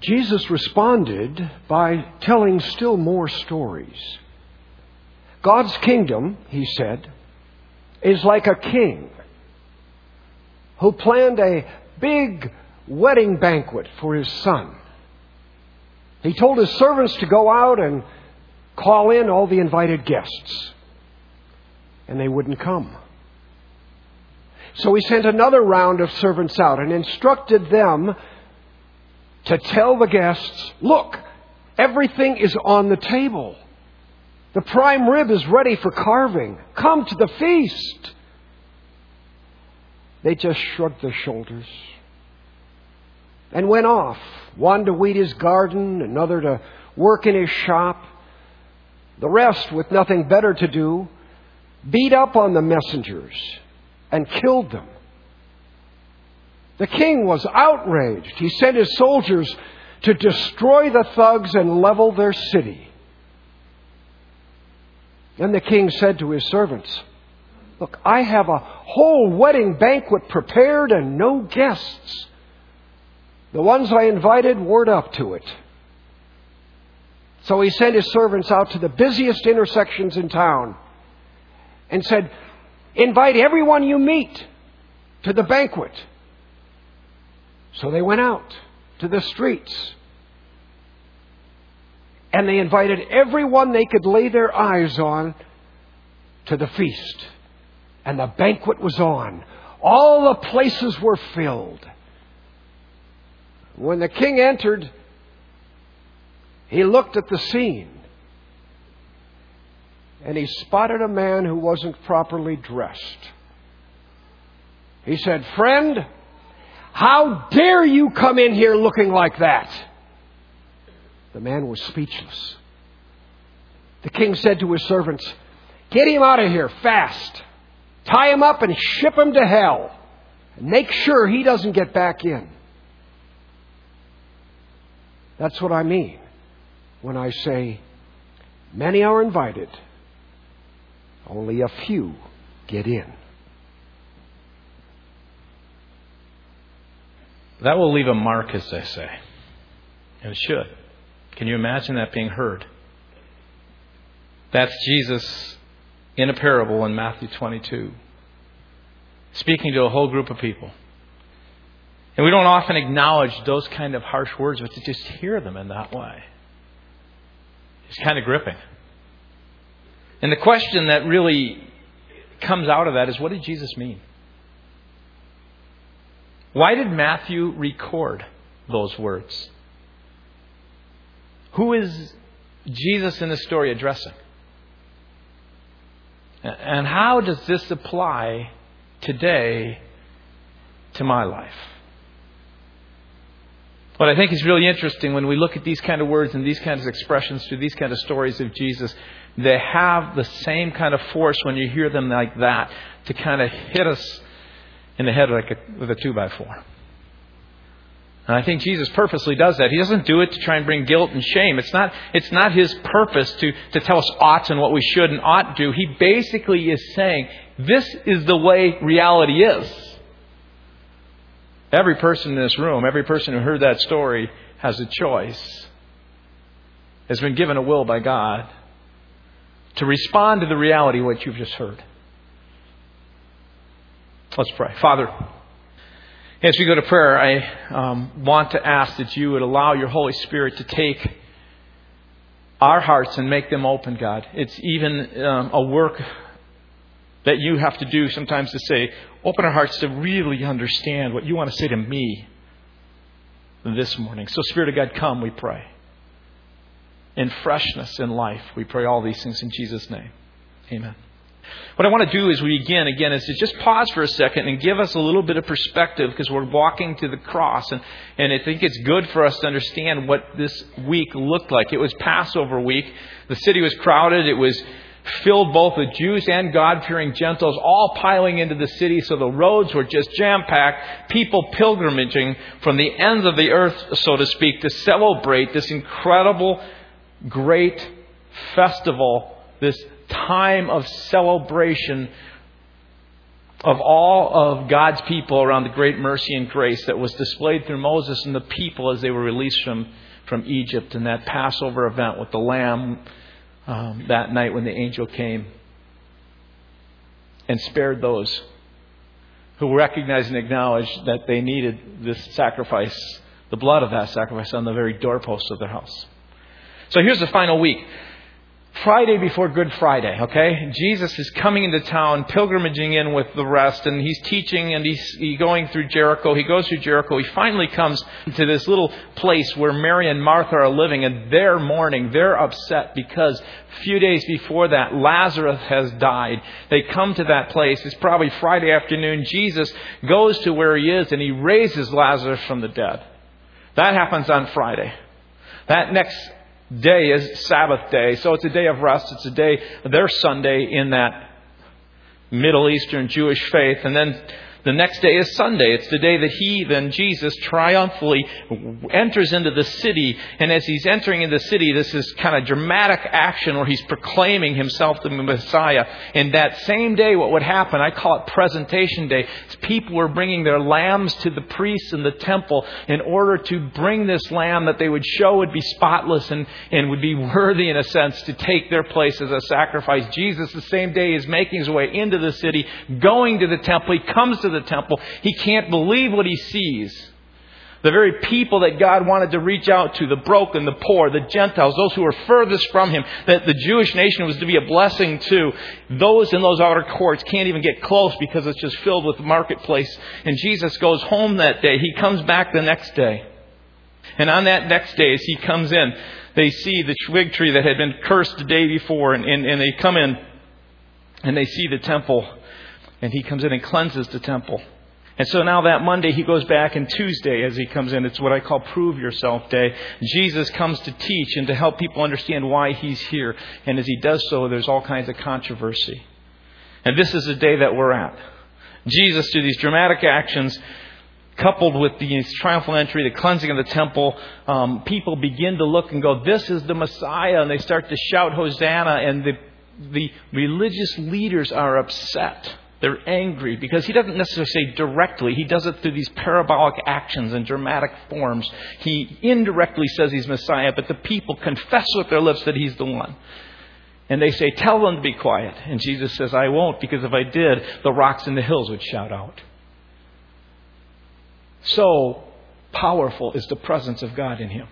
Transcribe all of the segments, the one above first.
Jesus responded by telling still more stories. God's kingdom, he said, is like a king who planned a big wedding banquet for his son. He told his servants to go out and call in all the invited guests, and they wouldn't come. So he sent another round of servants out and instructed them to tell the guests, look, everything is on the table. The prime rib is ready for carving. Come to the feast. They just shrugged their shoulders and went off. One to weed his garden, another to work in his shop. The rest, with nothing better to do, beat up on the messengers and killed them. The king was outraged. He sent his soldiers to destroy the thugs and level their city. Then the king said to his servants, Look, I have a whole wedding banquet prepared and no guests. The ones I invited weren't up to it. So he sent his servants out to the busiest intersections in town and said, Invite everyone you meet to the banquet. So they went out to the streets. And they invited everyone they could lay their eyes on to the feast. And the banquet was on. All the places were filled. When the king entered, he looked at the scene and he spotted a man who wasn't properly dressed. He said, Friend, how dare you come in here looking like that? The man was speechless. The king said to his servants, Get him out of here fast. Tie him up and ship him to hell. And make sure he doesn't get back in. That's what I mean when I say many are invited, only a few get in. That will leave a mark, as they say. And it should. Can you imagine that being heard? That's Jesus in a parable in Matthew 22, speaking to a whole group of people. And we don't often acknowledge those kind of harsh words, but to just hear them in that way is kind of gripping. And the question that really comes out of that is what did Jesus mean? Why did Matthew record those words? Who is Jesus in the story addressing? And how does this apply today to my life? What I think is really interesting when we look at these kind of words and these kinds of expressions through these kind of stories of Jesus, they have the same kind of force when you hear them like that to kind of hit us in the head like a, with a two by four. And I think Jesus purposely does that. He doesn't do it to try and bring guilt and shame. It's not, it's not his purpose to, to tell us ought and what we should and ought do. He basically is saying, this is the way reality is. Every person in this room, every person who heard that story has a choice, has been given a will by God to respond to the reality of what you've just heard. Let's pray. Father, as we go to prayer, I um, want to ask that you would allow your Holy Spirit to take our hearts and make them open, God. It's even um, a work that you have to do sometimes to say, open our hearts to really understand what you want to say to me this morning. So, Spirit of God, come, we pray. In freshness in life, we pray all these things in Jesus' name. Amen. What I want to do as we begin again is to just pause for a second and give us a little bit of perspective because we're walking to the cross. And, and I think it's good for us to understand what this week looked like. It was Passover week. The city was crowded. It was filled both with Jews and God fearing Gentiles, all piling into the city, so the roads were just jam packed. People pilgrimaging from the ends of the earth, so to speak, to celebrate this incredible, great festival, this time of celebration of all of God's people around the great mercy and grace that was displayed through Moses and the people as they were released from, from Egypt and that Passover event with the lamb um, that night when the angel came and spared those who recognized and acknowledged that they needed this sacrifice, the blood of that sacrifice, on the very doorposts of their house. So here's the final week. Friday before Good Friday, okay? Jesus is coming into town, pilgrimaging in with the rest, and he's teaching and he's, he's going through Jericho. He goes through Jericho. He finally comes to this little place where Mary and Martha are living, and they're mourning. They're upset because a few days before that, Lazarus has died. They come to that place. It's probably Friday afternoon. Jesus goes to where he is, and he raises Lazarus from the dead. That happens on Friday. That next day is Sabbath day. So it's a day of rest. It's a day, their Sunday in that Middle Eastern Jewish faith. And then the next day is Sunday. It's the day that he, then Jesus, triumphantly enters into the city. And as he's entering into the city, this is kind of dramatic action where he's proclaiming himself the Messiah. And that same day, what would happen, I call it presentation day, people were bringing their lambs to the priests in the temple in order to bring this lamb that they would show would be spotless and, and would be worthy, in a sense, to take their place as a sacrifice. Jesus, the same day, is making his way into the city, going to the temple. He comes to the temple. He can't believe what he sees. The very people that God wanted to reach out to, the broken, the poor, the Gentiles, those who were furthest from Him, that the Jewish nation was to be a blessing to, those in those outer courts can't even get close because it's just filled with the marketplace. And Jesus goes home that day. He comes back the next day. And on that next day, as He comes in, they see the fig tree that had been cursed the day before, and, and, and they come in and they see the temple and he comes in and cleanses the temple. And so now that Monday he goes back, and Tuesday as he comes in, it's what I call Prove Yourself Day. Jesus comes to teach and to help people understand why he's here. And as he does so, there's all kinds of controversy. And this is the day that we're at. Jesus, through these dramatic actions, coupled with the triumphal entry, the cleansing of the temple, um, people begin to look and go, This is the Messiah. And they start to shout Hosanna, and the, the religious leaders are upset. They're angry because he doesn't necessarily say directly. He does it through these parabolic actions and dramatic forms. He indirectly says he's Messiah, but the people confess with their lips that he's the one. And they say, Tell them to be quiet. And Jesus says, I won't, because if I did, the rocks in the hills would shout out. So powerful is the presence of God in him.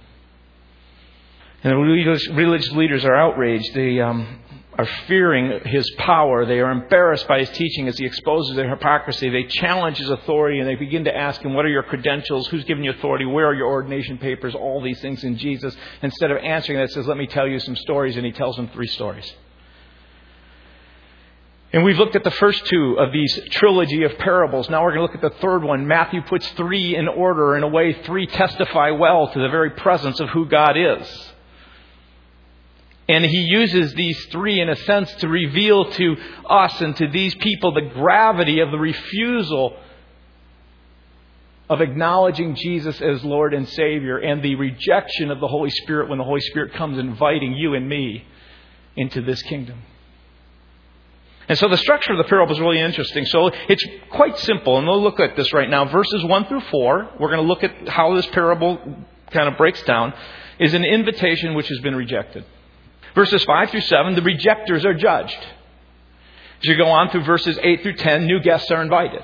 And the religious, religious leaders are outraged. They, um, are fearing his power. They are embarrassed by his teaching as he exposes their hypocrisy. They challenge his authority and they begin to ask him, What are your credentials? Who's given you authority? Where are your ordination papers? All these things in Jesus. Instead of answering that, says, Let me tell you some stories. And he tells them three stories. And we've looked at the first two of these trilogy of parables. Now we're going to look at the third one. Matthew puts three in order. In a way, three testify well to the very presence of who God is. And he uses these three, in a sense, to reveal to us and to these people the gravity of the refusal of acknowledging Jesus as Lord and Savior and the rejection of the Holy Spirit when the Holy Spirit comes inviting you and me into this kingdom. And so the structure of the parable is really interesting. So it's quite simple, and we'll look at this right now. Verses 1 through 4, we're going to look at how this parable kind of breaks down, is an invitation which has been rejected. Verses 5 through 7, the rejectors are judged. As you go on through verses 8 through 10, new guests are invited.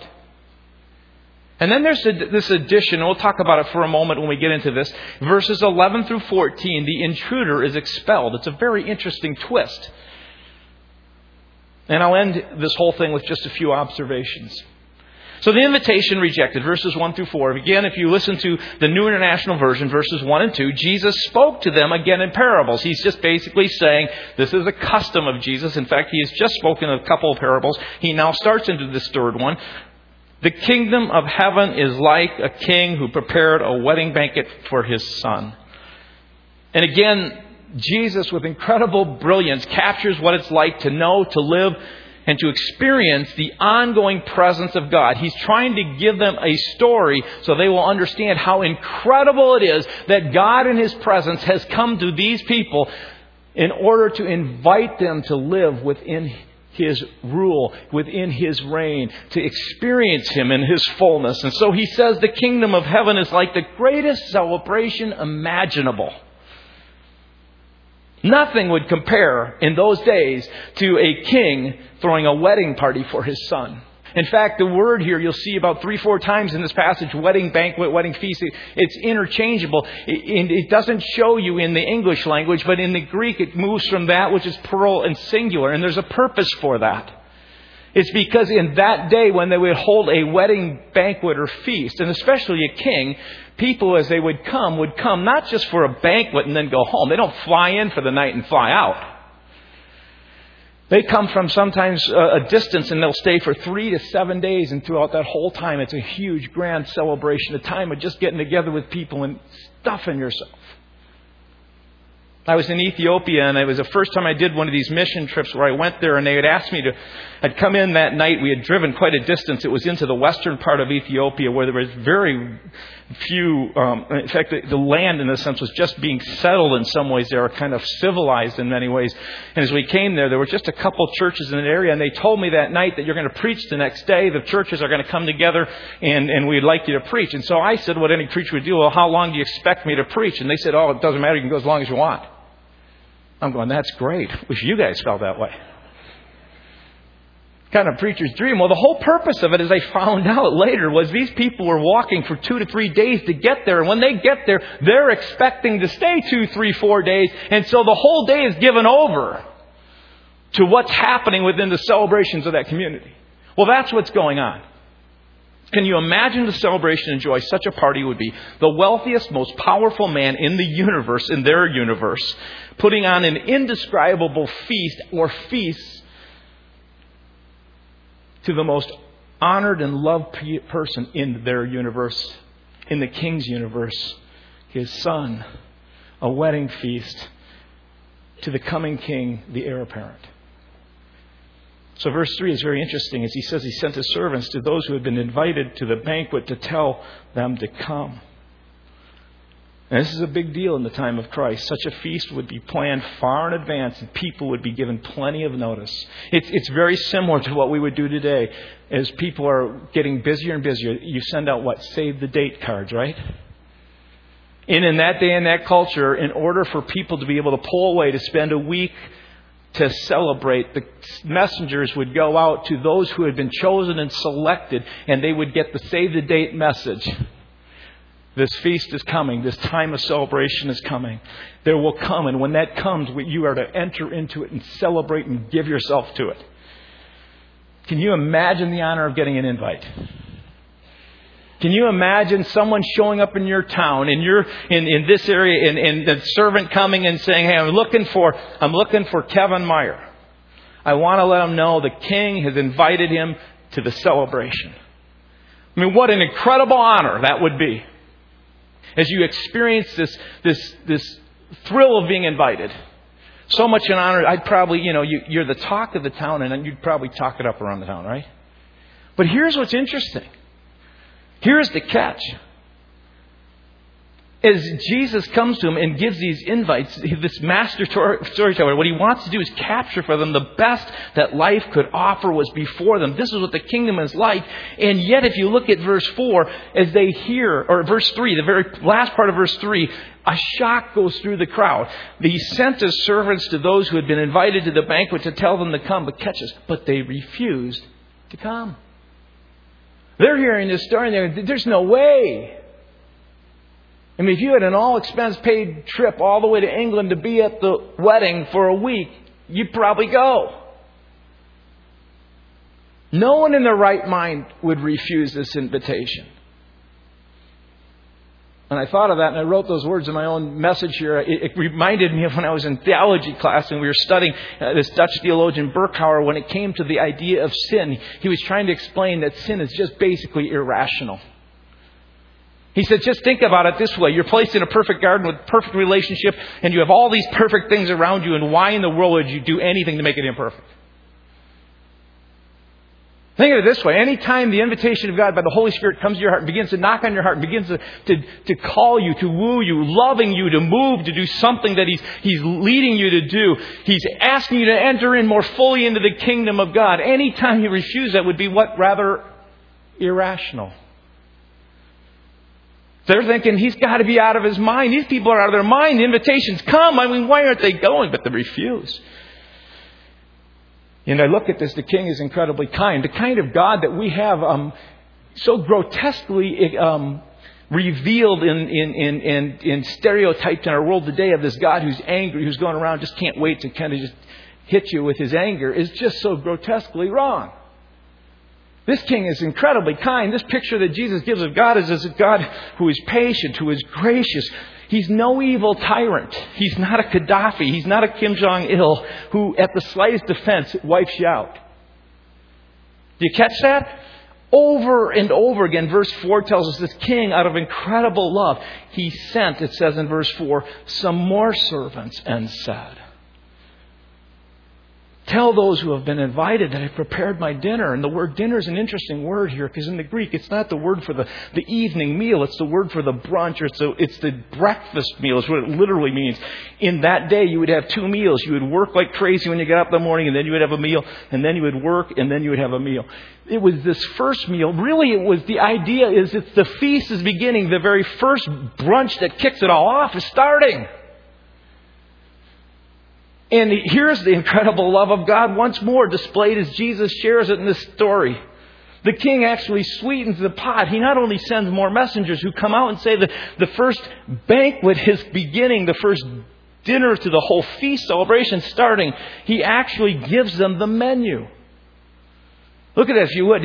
And then there's this addition, and we'll talk about it for a moment when we get into this. Verses 11 through 14, the intruder is expelled. It's a very interesting twist. And I'll end this whole thing with just a few observations. So the invitation rejected, verses 1 through 4. Again, if you listen to the New International Version, verses 1 and 2, Jesus spoke to them again in parables. He's just basically saying this is a custom of Jesus. In fact, he has just spoken a couple of parables. He now starts into this third one. The kingdom of heaven is like a king who prepared a wedding banquet for his son. And again, Jesus, with incredible brilliance, captures what it's like to know, to live, and to experience the ongoing presence of God. He's trying to give them a story so they will understand how incredible it is that God in His presence has come to these people in order to invite them to live within his rule, within his reign, to experience him in his fullness. And so he says the kingdom of heaven is like the greatest celebration imaginable. Nothing would compare in those days to a king throwing a wedding party for his son. In fact, the word here you'll see about three, four times in this passage wedding banquet, wedding feast. It's interchangeable. It doesn't show you in the English language, but in the Greek it moves from that which is plural and singular, and there's a purpose for that. It's because in that day when they would hold a wedding banquet or feast, and especially a king, people as they would come would come not just for a banquet and then go home. They don't fly in for the night and fly out. They come from sometimes a distance and they'll stay for three to seven days, and throughout that whole time, it's a huge, grand celebration, a time of just getting together with people and stuffing yourself. I was in Ethiopia, and it was the first time I did one of these mission trips where I went there, and they had asked me to. I'd come in that night. We had driven quite a distance. It was into the western part of Ethiopia, where there was very few. Um, in fact, the, the land, in a sense, was just being settled in some ways. They were kind of civilized in many ways. And as we came there, there were just a couple churches in the area, and they told me that night that you're going to preach the next day. The churches are going to come together, and and we'd like you to preach. And so I said, what any preacher would do. Well, how long do you expect me to preach? And they said, oh, it doesn't matter. You can go as long as you want. I'm going, that's great. Wish you guys felt that way. Kind of preacher's dream. Well, the whole purpose of it, as I found out later, was these people were walking for two to three days to get there. And when they get there, they're expecting to stay two, three, four days. And so the whole day is given over to what's happening within the celebrations of that community. Well, that's what's going on. Can you imagine the celebration and joy such a party would be? The wealthiest, most powerful man in the universe, in their universe, putting on an indescribable feast or feasts to the most honored and loved person in their universe, in the king's universe, his son, a wedding feast to the coming king, the heir apparent. So, verse 3 is very interesting as he says he sent his servants to those who had been invited to the banquet to tell them to come. And this is a big deal in the time of Christ. Such a feast would be planned far in advance, and people would be given plenty of notice. It's, it's very similar to what we would do today. As people are getting busier and busier, you send out what? Save the date cards, right? And in that day and that culture, in order for people to be able to pull away to spend a week to celebrate, the messengers would go out to those who had been chosen and selected, and they would get the save the date message. This feast is coming. This time of celebration is coming. There will come, and when that comes, you are to enter into it and celebrate and give yourself to it. Can you imagine the honor of getting an invite? Can you imagine someone showing up in your town, in your in, in this area, and, and the servant coming and saying, "Hey, I'm looking for I'm looking for Kevin Meyer. I want to let him know the King has invited him to the celebration." I mean, what an incredible honor that would be, as you experience this this this thrill of being invited. So much an honor. I'd probably, you know, you, you're the talk of the town, and you'd probably talk it up around the town, right? But here's what's interesting. Here's the catch. As Jesus comes to him and gives these invites, this master storyteller, what he wants to do is capture for them the best that life could offer was before them. This is what the kingdom is like. And yet, if you look at verse 4, as they hear, or verse 3, the very last part of verse 3, a shock goes through the crowd. He sent his servants to those who had been invited to the banquet to tell them to come, but catch us, but they refused to come. They're hearing this story and there's no way. I mean, if you had an all expense paid trip all the way to England to be at the wedding for a week, you'd probably go. No one in their right mind would refuse this invitation. And I thought of that and I wrote those words in my own message here. It, it reminded me of when I was in theology class and we were studying uh, this Dutch theologian Berkouwer when it came to the idea of sin. He was trying to explain that sin is just basically irrational. He said, just think about it this way. You're placed in a perfect garden with perfect relationship and you have all these perfect things around you and why in the world would you do anything to make it imperfect? Think of it this way. Anytime the invitation of God by the Holy Spirit comes to your heart and begins to knock on your heart begins to, to, to call you, to woo you, loving you, to move, to do something that he's, he's leading you to do, He's asking you to enter in more fully into the kingdom of God. Anytime you refuse that would be what? Rather irrational. They're thinking he's got to be out of his mind. These people are out of their mind. The invitations come. I mean, why aren't they going? But they refuse. And I look at this, the king is incredibly kind. The kind of God that we have um, so grotesquely um, revealed in, in, in, in, in stereotyped in our world today of this God who's angry, who's going around, just can't wait to kind of just hit you with his anger, is just so grotesquely wrong. This king is incredibly kind. This picture that Jesus gives of God is as a God who is patient, who is gracious, He's no evil tyrant. He's not a Gaddafi. He's not a Kim Jong il who, at the slightest offense, wipes you out. Do you catch that? Over and over again, verse 4 tells us this king, out of incredible love, he sent, it says in verse 4, some more servants and said, Tell those who have been invited that I prepared my dinner. And the word dinner is an interesting word here because in the Greek, it's not the word for the, the evening meal, it's the word for the brunch, or it's the, it's the breakfast meal, is what it literally means. In that day, you would have two meals. You would work like crazy when you got up in the morning, and then you would have a meal, and then you would work, and then you would have a meal. It was this first meal. Really, it was the idea is it's the feast is beginning. The very first brunch that kicks it all off is starting. And here's the incredible love of God once more displayed as Jesus shares it in this story. The king actually sweetens the pot. He not only sends more messengers who come out and say that the first banquet is beginning, the first dinner to the whole feast celebration starting, he actually gives them the menu. Look at this, if you would.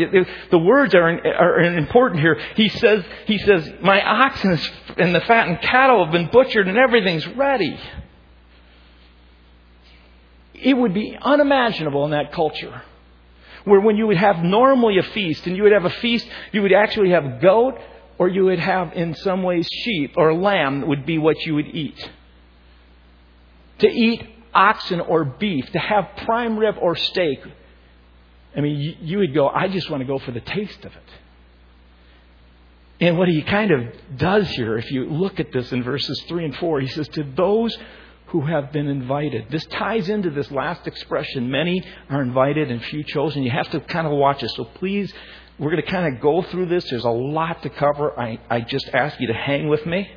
The words are, are important here. He says, he says, My oxen and the fattened cattle have been butchered and everything's ready it would be unimaginable in that culture where when you would have normally a feast and you would have a feast, you would actually have goat or you would have in some ways sheep or lamb would be what you would eat. To eat oxen or beef, to have prime rib or steak, I mean, you would go, I just want to go for the taste of it. And what he kind of does here, if you look at this in verses 3 and 4, he says, To those who have been invited. This ties into this last expression. Many are invited and few chosen. You have to kind of watch it. So please, we're going to kind of go through this. There's a lot to cover. I, I just ask you to hang with me.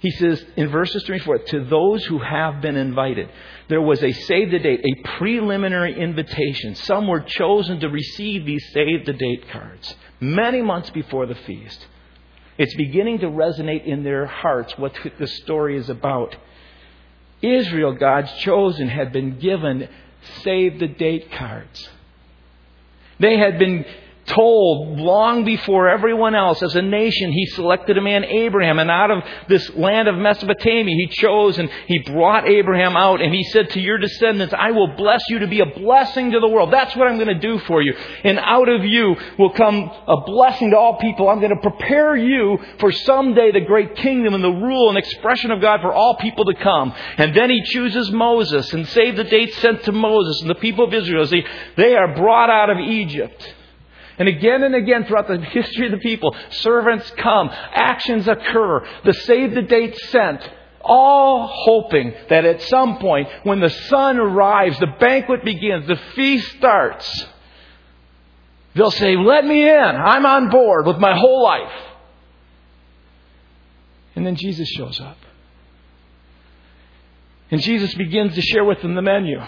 He says in verses 3 and 4, to those who have been invited, there was a save the date, a preliminary invitation. Some were chosen to receive these save the date cards many months before the feast. It's beginning to resonate in their hearts what this story is about. Israel, God's chosen, had been given save the date cards. They had been told long before everyone else as a nation he selected a man abraham and out of this land of mesopotamia he chose and he brought abraham out and he said to your descendants i will bless you to be a blessing to the world. That's what i'm going to do for you. And out of you will come a blessing to all people. I'm going to prepare you for someday the great kingdom and the rule and expression of god for all people to come. And then he chooses moses and save the date sent to moses and the people of israel. They, they are brought out of egypt and again and again throughout the history of the people, servants come, actions occur, the save the date sent, all hoping that at some point, when the sun arrives, the banquet begins, the feast starts, they'll say, Let me in. I'm on board with my whole life. And then Jesus shows up. And Jesus begins to share with them the menu.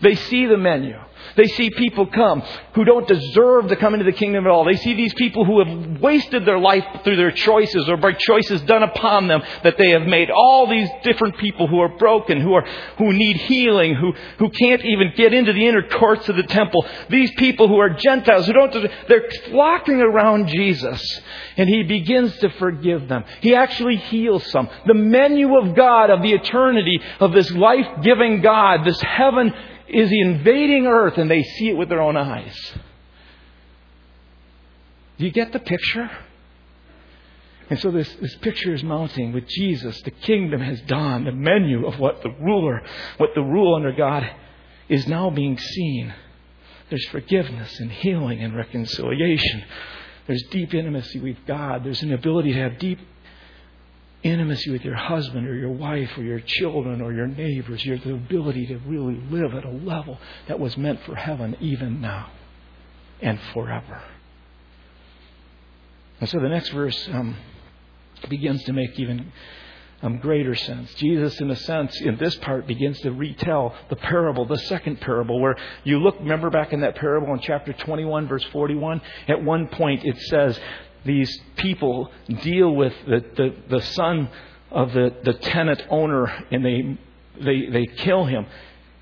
They see the menu. They see people come who don't deserve to come into the kingdom at all. They see these people who have wasted their life through their choices or by choices done upon them that they have made. All these different people who are broken, who are, who need healing, who, who can't even get into the inner courts of the temple. These people who are Gentiles, who don't, they're flocking around Jesus. And He begins to forgive them. He actually heals some. The menu of God, of the eternity, of this life-giving God, this heaven is invading earth and they see it with their own eyes. Do you get the picture? And so this, this picture is mounting with Jesus. The kingdom has dawned. The menu of what the ruler, what the rule under God is now being seen. There's forgiveness and healing and reconciliation. There's deep intimacy with God. There's an ability to have deep intimacy with your husband or your wife or your children or your neighbors. your the ability to really live at a level that was meant for heaven even now and forever. And so the next verse um, begins to make even um, greater sense. Jesus, in a sense, in this part, begins to retell the parable, the second parable, where you look, remember back in that parable in chapter 21, verse 41? At one point it says, these people deal with the, the, the son of the, the tenant owner and they, they, they kill him.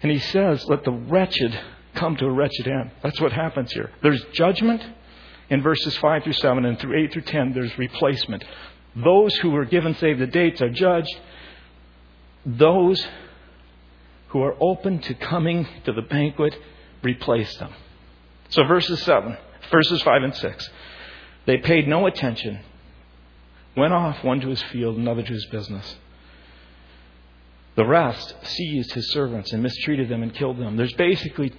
And he says, Let the wretched come to a wretched end. That's what happens here. There's judgment in verses 5 through 7, and through 8 through 10, there's replacement. Those who were given save the dates are judged. Those who are open to coming to the banquet replace them. So verses 7, verses 5 and 6. They paid no attention, went off, one to his field, another to his business. The rest seized his servants and mistreated them and killed them. There's basically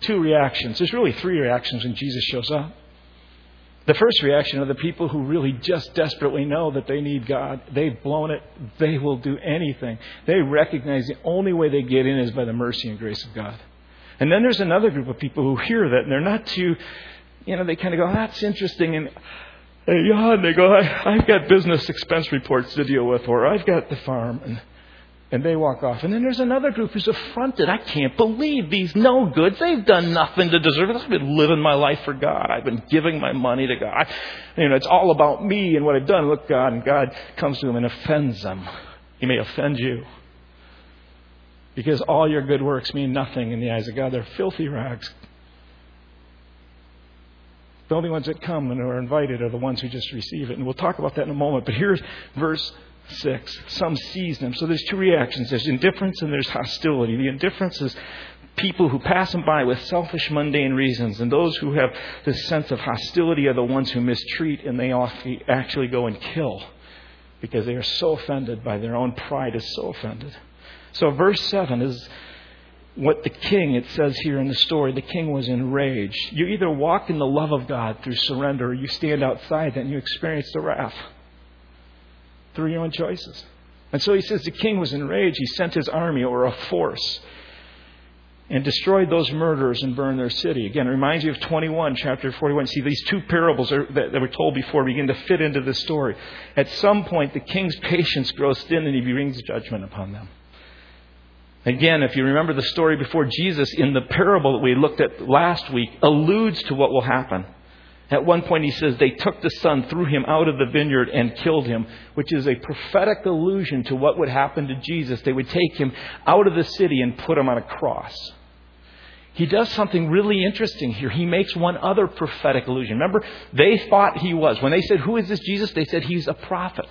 two reactions. There's really three reactions when Jesus shows up. The first reaction are the people who really just desperately know that they need God. They've blown it. They will do anything. They recognize the only way they get in is by the mercy and grace of God. And then there's another group of people who hear that and they're not too, you know, they kind of go, that's interesting. And hey, yeah, and they go, I, I've got business expense reports to deal with, or I've got the farm. And and they walk off. And then there's another group who's affronted. I can't believe these no goods. They've done nothing to deserve it. I've been living my life for God. I've been giving my money to God. You know, it's all about me and what I've done. Look, God. And God comes to them and offends them. He may offend you. Because all your good works mean nothing in the eyes of God. They're filthy rags. The only ones that come and are invited are the ones who just receive it. And we'll talk about that in a moment. But here's verse 6. Some seize them. So there's two reactions there's indifference and there's hostility. The indifference is people who pass them by with selfish, mundane reasons, and those who have this sense of hostility are the ones who mistreat and they actually go and kill because they are so offended by their own pride is so offended. So verse 7 is what the king, it says here in the story, the king was enraged. You either walk in the love of God through surrender or you stand outside and you experience the wrath through your own choices. And so he says the king was enraged. He sent his army or a force and destroyed those murderers and burned their city. Again, it reminds you of 21, chapter 41. See, these two parables are, that, that were told before begin to fit into this story. At some point, the king's patience grows thin and he brings judgment upon them. Again, if you remember the story before, Jesus, in the parable that we looked at last week, alludes to what will happen. At one point, he says, They took the son, threw him out of the vineyard, and killed him, which is a prophetic allusion to what would happen to Jesus. They would take him out of the city and put him on a cross. He does something really interesting here. He makes one other prophetic allusion. Remember, they thought he was. When they said, Who is this Jesus? They said, He's a prophet.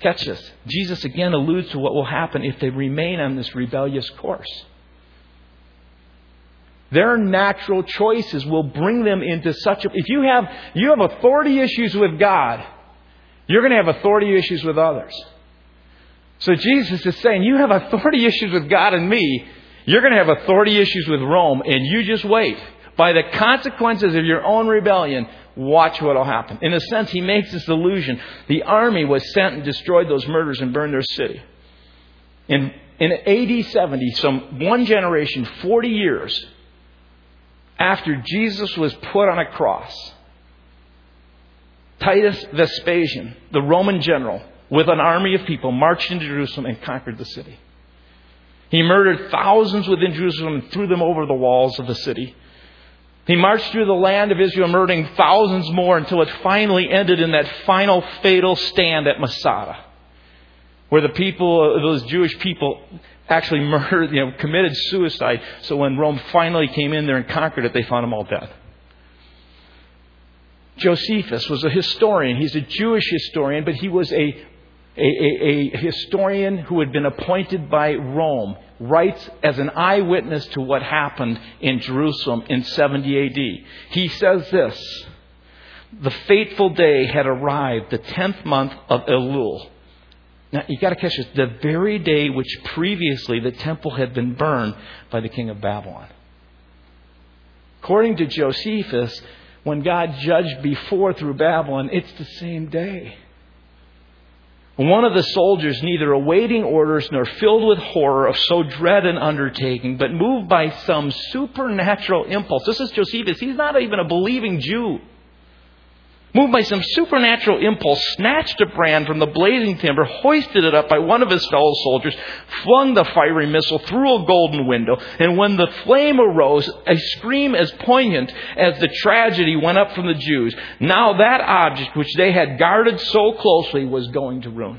Catch this. Jesus again alludes to what will happen if they remain on this rebellious course. Their natural choices will bring them into such a. If you have, you have authority issues with God, you're going to have authority issues with others. So Jesus is saying, you have authority issues with God and me, you're going to have authority issues with Rome, and you just wait. By the consequences of your own rebellion, watch what will happen. In a sense, he makes this illusion. The army was sent and destroyed those murders and burned their city. In, in AD 70, some one generation, 40 years, after Jesus was put on a cross, Titus Vespasian, the Roman general, with an army of people, marched into Jerusalem and conquered the city. He murdered thousands within Jerusalem and threw them over the walls of the city. He marched through the land of Israel, murdering thousands more until it finally ended in that final fatal stand at Masada, where the people, those Jewish people, actually murdered, you know, committed suicide. So when Rome finally came in there and conquered it, they found them all dead. Josephus was a historian. He's a Jewish historian, but he was a, a, a, a historian who had been appointed by Rome, writes as an eyewitness to what happened in Jerusalem in 70 AD. He says this The fateful day had arrived, the 10th month of Elul now, you've got to catch this. The very day which previously the temple had been burned by the king of Babylon. According to Josephus, when God judged before through Babylon, it's the same day. One of the soldiers, neither awaiting orders nor filled with horror of so dread an undertaking, but moved by some supernatural impulse. This is Josephus. He's not even a believing Jew moved by some supernatural impulse, snatched a brand from the blazing timber, hoisted it up by one of his fellow soldiers, flung the fiery missile through a golden window, and when the flame arose, a scream as poignant as the tragedy went up from the Jews. Now that object which they had guarded so closely was going to ruin.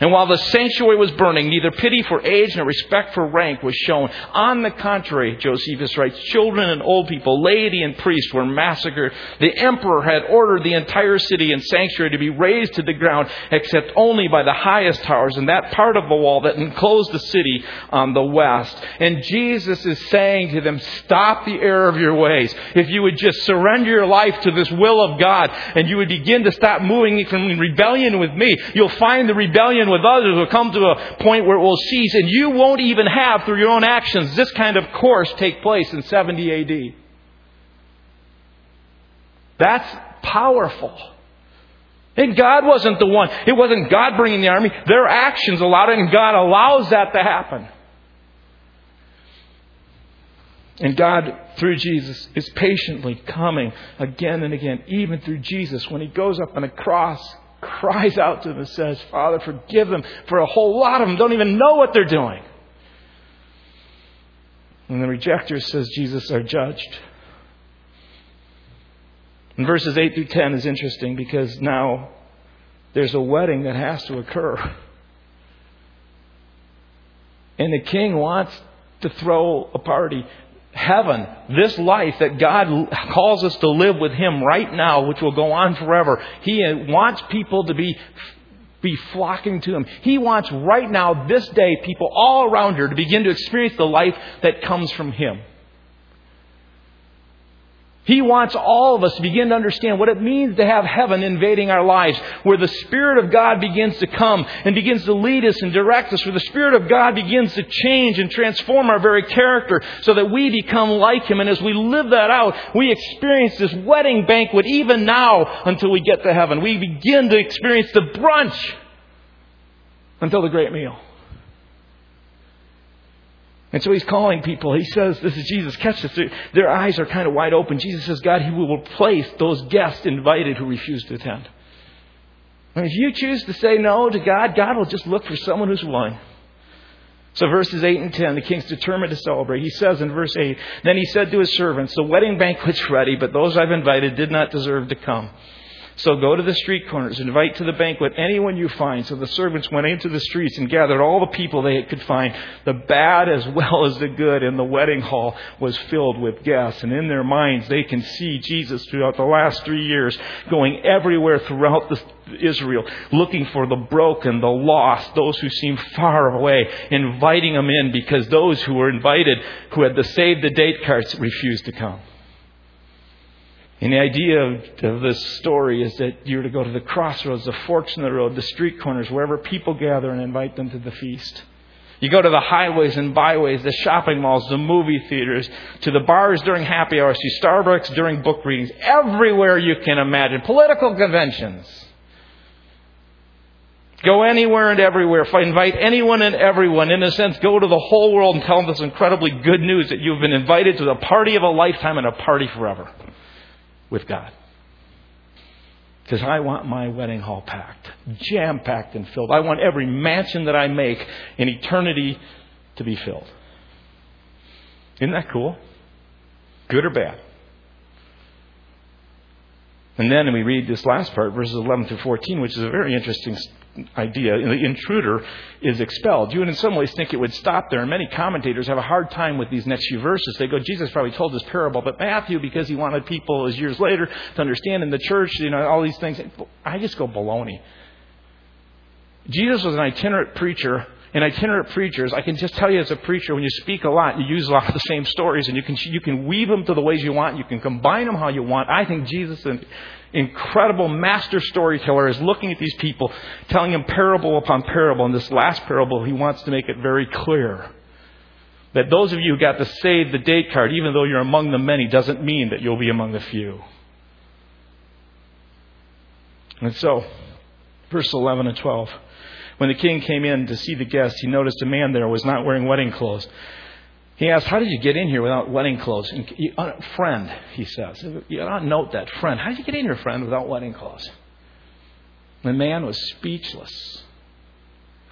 And while the sanctuary was burning, neither pity for age nor respect for rank was shown. On the contrary, Josephus writes, children and old people, laity and priests were massacred. The emperor had ordered the entire city and sanctuary to be razed to the ground, except only by the highest towers and that part of the wall that enclosed the city on the west. And Jesus is saying to them, stop the error of your ways. If you would just surrender your life to this will of God and you would begin to stop moving from rebellion with me, you'll find the rebellion with others will come to a point where it will cease, and you won't even have, through your own actions, this kind of course take place in 70 AD. That's powerful. And God wasn't the one. It wasn't God bringing the army. Their actions allowed it, and God allows that to happen. And God, through Jesus, is patiently coming again and again, even through Jesus, when He goes up on a cross cries out to them and says, Father, forgive them, for a whole lot of them don't even know what they're doing. And the rejector says, Jesus are judged. And verses 8 through 10 is interesting because now there's a wedding that has to occur. And the king wants to throw a party heaven, this life that God calls us to live with Him right now, which will go on forever, He uh, wants people to be be flocking to Him. He wants right now, this day, people all around here to begin to experience the life that comes from Him. He wants all of us to begin to understand what it means to have heaven invading our lives, where the Spirit of God begins to come and begins to lead us and direct us, where the Spirit of God begins to change and transform our very character so that we become like Him. And as we live that out, we experience this wedding banquet even now until we get to heaven. We begin to experience the brunch until the great meal. And so he's calling people. He says, This is Jesus. Catch this. Their eyes are kind of wide open. Jesus says, God, He will replace those guests invited who refuse to attend. And if you choose to say no to God, God will just look for someone who's willing. So verses 8 and 10, the king's determined to celebrate. He says in verse 8, Then he said to his servants, The wedding banquet's ready, but those I've invited did not deserve to come. So go to the street corners, invite to the banquet anyone you find. So the servants went into the streets and gathered all the people they could find, the bad as well as the good, and the wedding hall was filled with guests. And in their minds, they can see Jesus throughout the last three years going everywhere throughout the, Israel, looking for the broken, the lost, those who seem far away, inviting them in because those who were invited, who had the save the date cards, refused to come. And the idea of, of, this story is that you're to go to the crossroads, the forks in the road, the street corners, wherever people gather and invite them to the feast. You go to the highways and byways, the shopping malls, the movie theaters, to the bars during happy hours, to Starbucks during book readings, everywhere you can imagine. Political conventions. Go anywhere and everywhere. Invite anyone and everyone. In a sense, go to the whole world and tell them this incredibly good news that you've been invited to the party of a lifetime and a party forever with God. Because I want my wedding hall packed, jam packed and filled. I want every mansion that I make in eternity to be filled. Isn't that cool? Good or bad? And then we read this last part, verses 11 through 14, which is a very interesting idea. The intruder is expelled. You would, in some ways, think it would stop there. And many commentators have a hard time with these next few verses. They go, Jesus probably told this parable, but Matthew, because he wanted people, as years later, to understand in the church, you know, all these things. I just go baloney. Jesus was an itinerant preacher and itinerant preachers, I can just tell you as a preacher, when you speak a lot, you use a lot of the same stories, and you can you can weave them to the ways you want. You can combine them how you want. I think Jesus, an incredible master storyteller, is looking at these people, telling them parable upon parable. In this last parable, he wants to make it very clear That those of you who got the save the date card, even though you're among the many, doesn't mean that you'll be among the few. And so, verse 11 and 12. When the king came in to see the guests, he noticed a man there was not wearing wedding clothes. He asked, How did you get in here without wedding clothes? And, uh, friend, he says. You ought to note that. Friend. How did you get in here, friend, without wedding clothes? The man was speechless.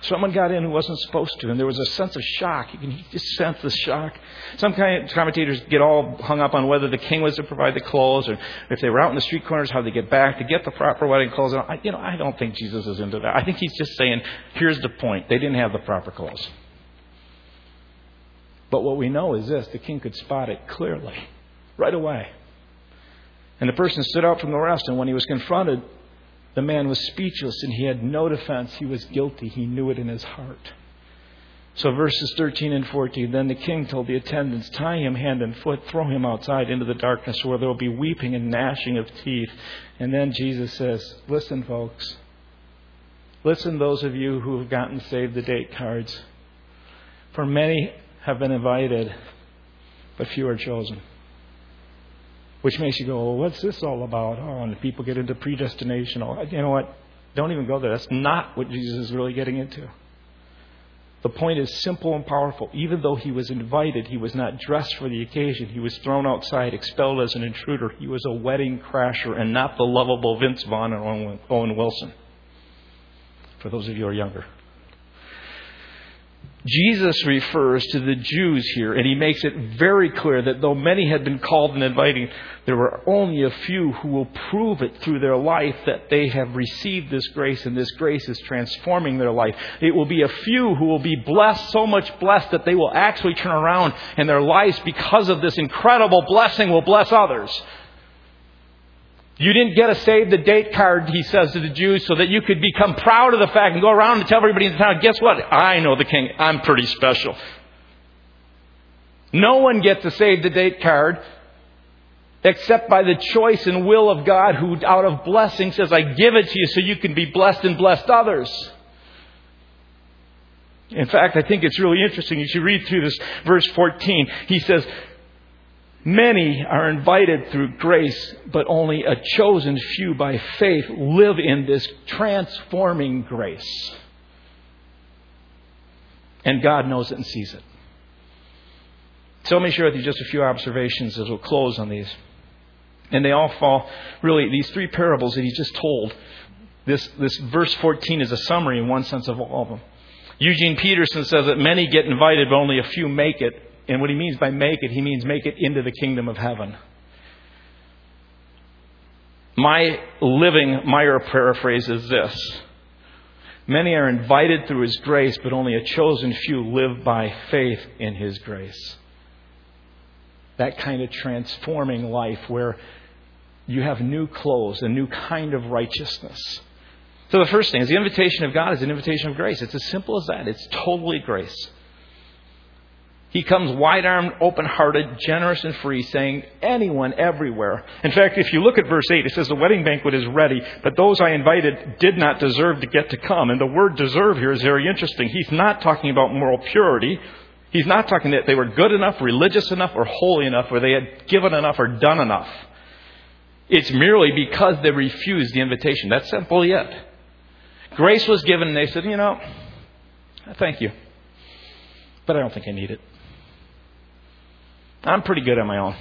Someone got in who wasn't supposed to, and there was a sense of shock. You can just sense the shock. Some kind of commentators get all hung up on whether the king was to provide the clothes, or if they were out in the street corners, how they get back to get the proper wedding clothes. And I, you know, I don't think Jesus is into that. I think he's just saying, here's the point: they didn't have the proper clothes. But what we know is this: the king could spot it clearly, right away. And the person stood out from the rest, and when he was confronted, the man was speechless and he had no defense. He was guilty. He knew it in his heart. So, verses 13 and 14 Then the king told the attendants, Tie him hand and foot, throw him outside into the darkness where there will be weeping and gnashing of teeth. And then Jesus says, Listen, folks. Listen, those of you who have gotten saved the date cards. For many have been invited, but few are chosen. Which makes you go, well, what's this all about? Oh, and people get into predestination. Oh, you know what? Don't even go there. That's not what Jesus is really getting into. The point is simple and powerful. Even though he was invited, he was not dressed for the occasion. He was thrown outside, expelled as an intruder. He was a wedding crasher and not the lovable Vince Vaughn and Owen Wilson. For those of you who are younger. Jesus refers to the Jews here, and he makes it very clear that though many had been called and invited, there were only a few who will prove it through their life that they have received this grace, and this grace is transforming their life. It will be a few who will be blessed, so much blessed that they will actually turn around, and their lives, because of this incredible blessing, will bless others. You didn't get a save the date card, he says to the Jews, so that you could become proud of the fact and go around and tell everybody in the town, guess what? I know the king. I'm pretty special. No one gets a save the date card except by the choice and will of God who out of blessing says, I give it to you so you can be blessed and blessed others. In fact, I think it's really interesting. You should read through this verse 14. He says, Many are invited through grace, but only a chosen few by faith live in this transforming grace. And God knows it and sees it. So let me share with you just a few observations as we'll close on these. And they all fall, really, these three parables that he just told. This, this verse 14 is a summary in one sense of all of them. Eugene Peterson says that many get invited, but only a few make it. And what he means by make it, he means make it into the kingdom of heaven. My Kevin Meyer paraphrase is this Many are invited through his grace, but only a chosen few live by faith in his grace. That kind of transforming life where you have new clothes, a new kind of righteousness. So the first thing is the invitation of God is an invitation of grace. It's as simple as that. It's totally grace. He comes wide armed, open hearted, generous, and free, saying, Anyone, everywhere. In fact, if you look at verse 8, it says, The wedding banquet is ready, but those I invited did not deserve to get to come. And the word deserve here is very interesting. He's not talking about moral purity. He's not talking that they were good enough, religious enough, or holy enough, or they had given enough or done enough. It's merely because they refused the invitation. That's simply it. Grace was given, and they said, You know, thank you, but I don't think I need it. I'm pretty good on my own.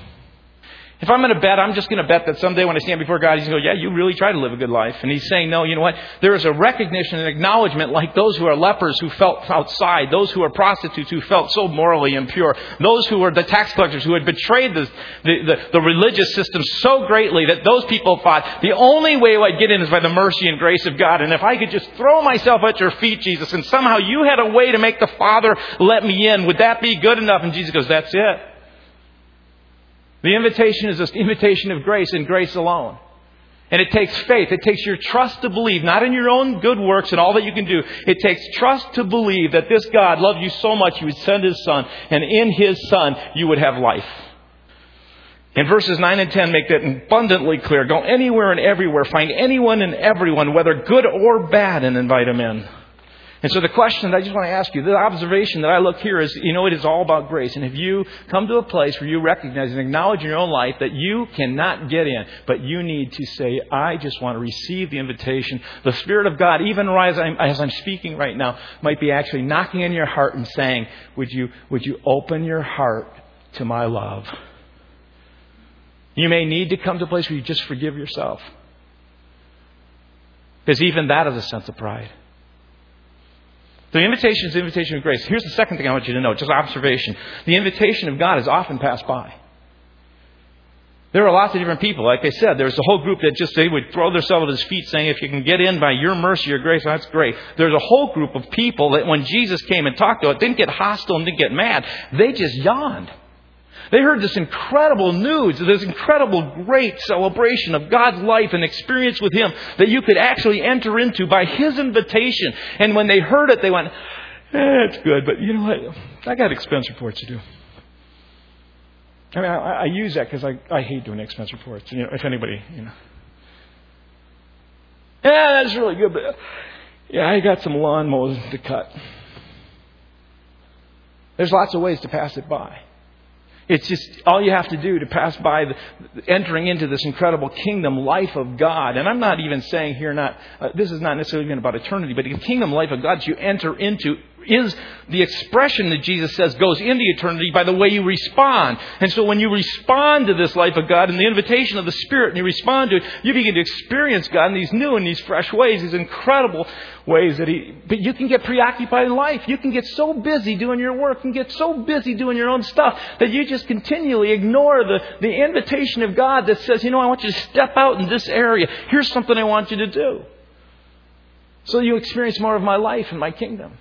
If I'm going to bet, I'm just going to bet that someday when I stand before God, He's going to go, Yeah, you really try to live a good life. And He's saying, No, you know what? There is a recognition and acknowledgement like those who are lepers who felt outside, those who are prostitutes who felt so morally impure, those who were the tax collectors who had betrayed the, the, the, the religious system so greatly that those people thought, The only way I'd get in is by the mercy and grace of God. And if I could just throw myself at your feet, Jesus, and somehow you had a way to make the Father let me in, would that be good enough? And Jesus goes, That's it. The invitation is an invitation of grace and grace alone. And it takes faith. It takes your trust to believe, not in your own good works and all that you can do. It takes trust to believe that this God loved you so much, He would send His Son, and in His Son, you would have life. And verses 9 and 10 make that abundantly clear. Go anywhere and everywhere. Find anyone and everyone, whether good or bad, and invite them in. And so the question that I just want to ask you, the observation that I look here is, you know, it is all about grace. And if you come to a place where you recognize and acknowledge in your own life that you cannot get in, but you need to say, I just want to receive the invitation, the Spirit of God, even as I'm, as I'm speaking right now, might be actually knocking in your heart and saying, would you, would you open your heart to my love? You may need to come to a place where you just forgive yourself. Because even that is a sense of pride. The invitation is the invitation of grace. Here's the second thing I want you to know, just observation. The invitation of God is often passed by. There are lots of different people. Like I said, there's a whole group that just they would throw themselves at his feet saying, if you can get in by your mercy or grace, that's great. There's a whole group of people that when Jesus came and talked to it, didn't get hostile and didn't get mad. They just yawned. They heard this incredible news, this incredible great celebration of God's life and experience with Him that you could actually enter into by His invitation. And when they heard it, they went, eh, good, but you know what? I got expense reports to do. I mean, I, I use that because I, I hate doing expense reports. You know, if anybody, you know. Yeah, that's really good, but yeah, I got some lawn mowers to cut. There's lots of ways to pass it by. It's just all you have to do to pass by the, entering into this incredible kingdom life of God. And I'm not even saying here, not uh, this is not necessarily even about eternity, but the kingdom life of God that you enter into is the expression that Jesus says goes into eternity by the way you respond. And so when you respond to this life of God and the invitation of the Spirit and you respond to it, you begin to experience God in these new and these fresh ways, these incredible ways that He, but you can get preoccupied in life. You can get so busy doing your work and get so busy doing your own stuff that you just continually ignore the, the invitation of God that says, you know, I want you to step out in this area. Here's something I want you to do. So you experience more of my life and my kingdom.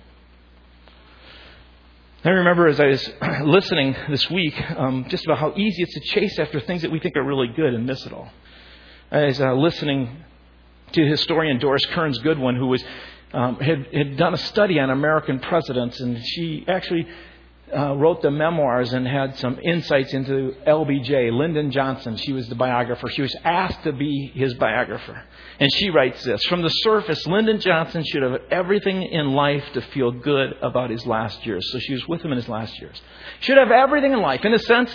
I remember as I was listening this week um, just about how easy it's to chase after things that we think are really good and miss it all. I was uh, listening to historian Doris Kearns Goodwin, who was um, had, had done a study on American presidents, and she actually uh, wrote the memoirs and had some insights into LBJ, Lyndon Johnson. She was the biographer. She was asked to be his biographer. And she writes this From the surface, Lyndon Johnson should have everything in life to feel good about his last years. So she was with him in his last years. Should have everything in life. In a sense,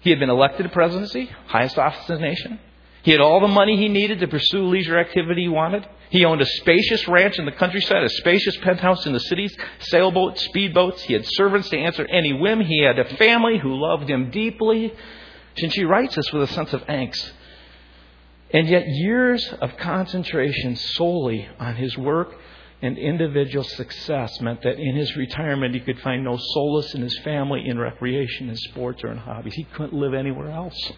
he had been elected to presidency, highest office in the nation. He had all the money he needed to pursue leisure activity he wanted. He owned a spacious ranch in the countryside, a spacious penthouse in the cities, sailboats, speedboats. He had servants to answer any whim. He had a family who loved him deeply. And she writes this with a sense of angst. And yet, years of concentration solely on his work and individual success meant that in his retirement he could find no solace in his family, in recreation, in sports, or in hobbies. He couldn't live anywhere else.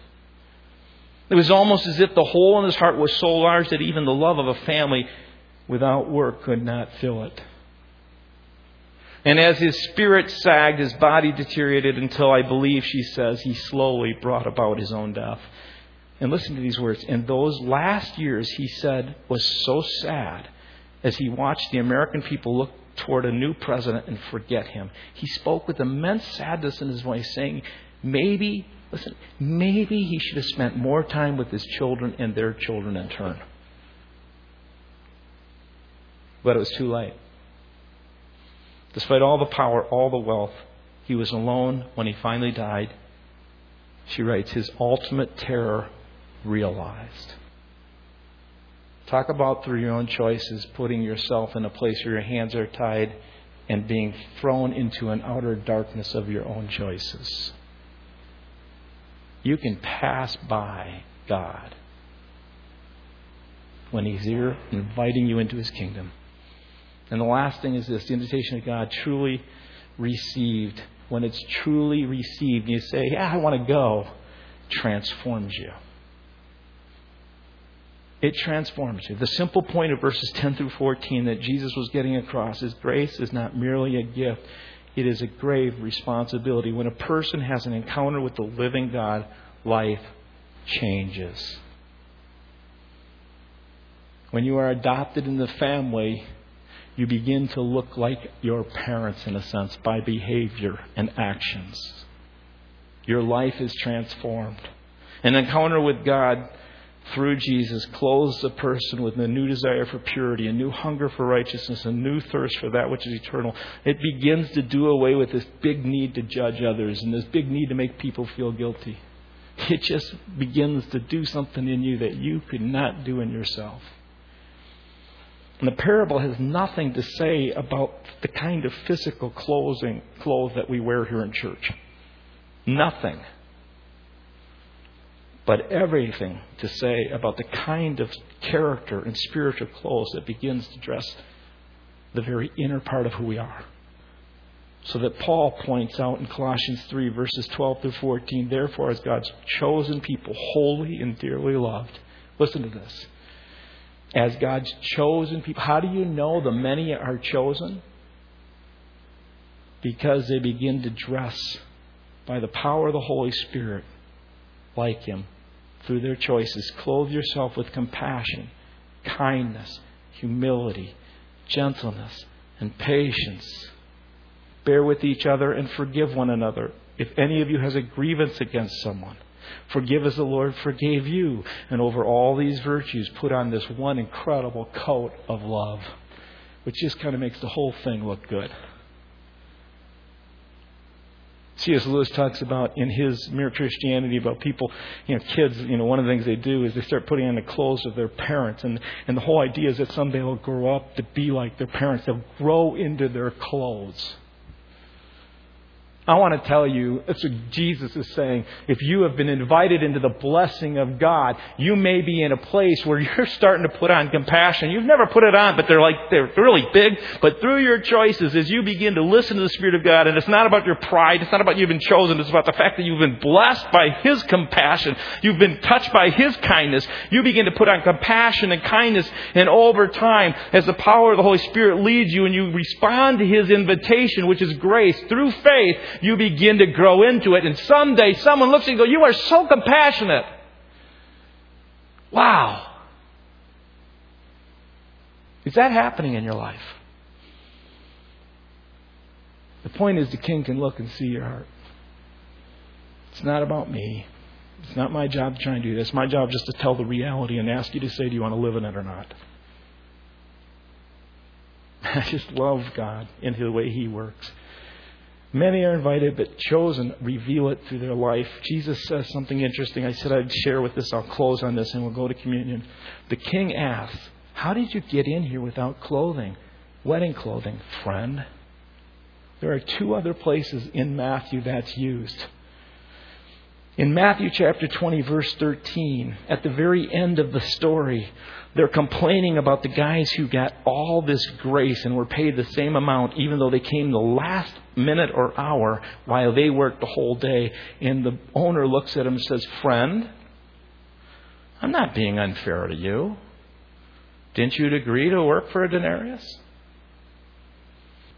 It was almost as if the hole in his heart was so large that even the love of a family without work could not fill it. And as his spirit sagged, his body deteriorated until I believe, she says, he slowly brought about his own death. And listen to these words. In those last years, he said, was so sad as he watched the American people look toward a new president and forget him. He spoke with immense sadness in his voice, saying, Maybe Listen, maybe he should have spent more time with his children and their children in turn. But it was too late. Despite all the power, all the wealth, he was alone when he finally died. She writes, his ultimate terror realized. Talk about through your own choices, putting yourself in a place where your hands are tied and being thrown into an outer darkness of your own choices you can pass by God when He's here inviting you into His kingdom. And the last thing is this the invitation of God truly received. When it's truly received, you say, Yeah, I want to go, transforms you. It transforms you. The simple point of verses 10 through 14 that Jesus was getting across is grace is not merely a gift, it is a grave responsibility. When a person has an encounter with the living God, life changes. When you are adopted in the family, you begin to look like your parents in a sense by behavior and actions. Your life is transformed. An encounter with God through Jesus clothes a person with a new desire for purity, a new hunger for righteousness, a new thirst for that which is eternal. It begins to do away with this big need to judge others and this big need to make people feel guilty. It just begins to do something in you that you could not do in yourself. And the parable has nothing to say about the kind of physical clothing, clothes that we wear here in church. Nothing but everything to say about the kind of character and spiritual clothes that begins to dress the very inner part of who we are. So that Paul points out in Colossians 3, verses 12 through 14, therefore, as God's chosen people, holy and dearly loved. Listen to this. As God's chosen people, how do you know the many are chosen? Because they begin to dress by the power of the Holy Spirit like Him through their choices. Clothe yourself with compassion, kindness, humility, gentleness, and patience. Bear with each other and forgive one another. If any of you has a grievance against someone, forgive as the Lord forgave you. And over all these virtues, put on this one incredible coat of love, which just kind of makes the whole thing look good. C.S. Lewis talks about in his Mere Christianity about people, you know, kids, you know, one of the things they do is they start putting on the clothes of their parents. And, and the whole idea is that someday they'll grow up to be like their parents. They'll grow into their clothes. I want to tell you, that's what Jesus is saying. If you have been invited into the blessing of God, you may be in a place where you're starting to put on compassion. You've never put it on, but they're like, they're really big. But through your choices, as you begin to listen to the Spirit of God, and it's not about your pride, it's not about you've been chosen, it's about the fact that you've been blessed by His compassion. You've been touched by His kindness. You begin to put on compassion and kindness, and over time, as the power of the Holy Spirit leads you and you respond to His invitation, which is grace, through faith, you begin to grow into it. And someday someone looks at you and goes, You are so compassionate. Wow. Is that happening in your life? The point is, the king can look and see your heart. It's not about me. It's not my job to try and do this. My job just to tell the reality and ask you to say, do you want to live in it or not? I just love God in the way He works. Many are invited, but chosen reveal it through their life. Jesus says something interesting. I said I'd share with this. I'll close on this and we'll go to communion. The king asks, How did you get in here without clothing? Wedding clothing, friend. There are two other places in Matthew that's used. In Matthew chapter 20, verse 13, at the very end of the story, they're complaining about the guys who got all this grace and were paid the same amount, even though they came the last minute or hour while they worked the whole day. And the owner looks at him and says, Friend, I'm not being unfair to you. Didn't you agree to work for a denarius?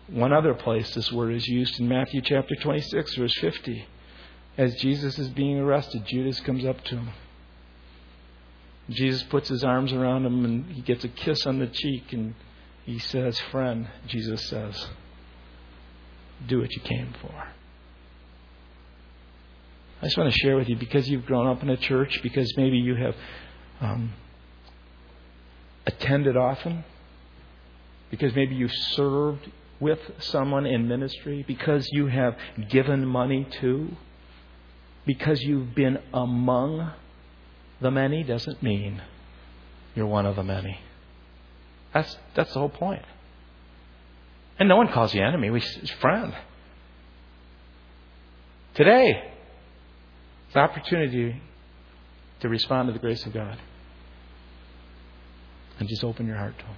One other place this word is used in Matthew chapter 26, verse 50. As Jesus is being arrested, Judas comes up to him. Jesus puts his arms around him and he gets a kiss on the cheek and he says, Friend, Jesus says, do what you came for. I just want to share with you because you've grown up in a church, because maybe you have um, attended often, because maybe you've served with someone in ministry, because you have given money to, because you've been among the many doesn't mean you're one of the many. That's, that's the whole point. And no one calls you enemy, we friend. Today, it's an opportunity to respond to the grace of God. And just open your heart to Him.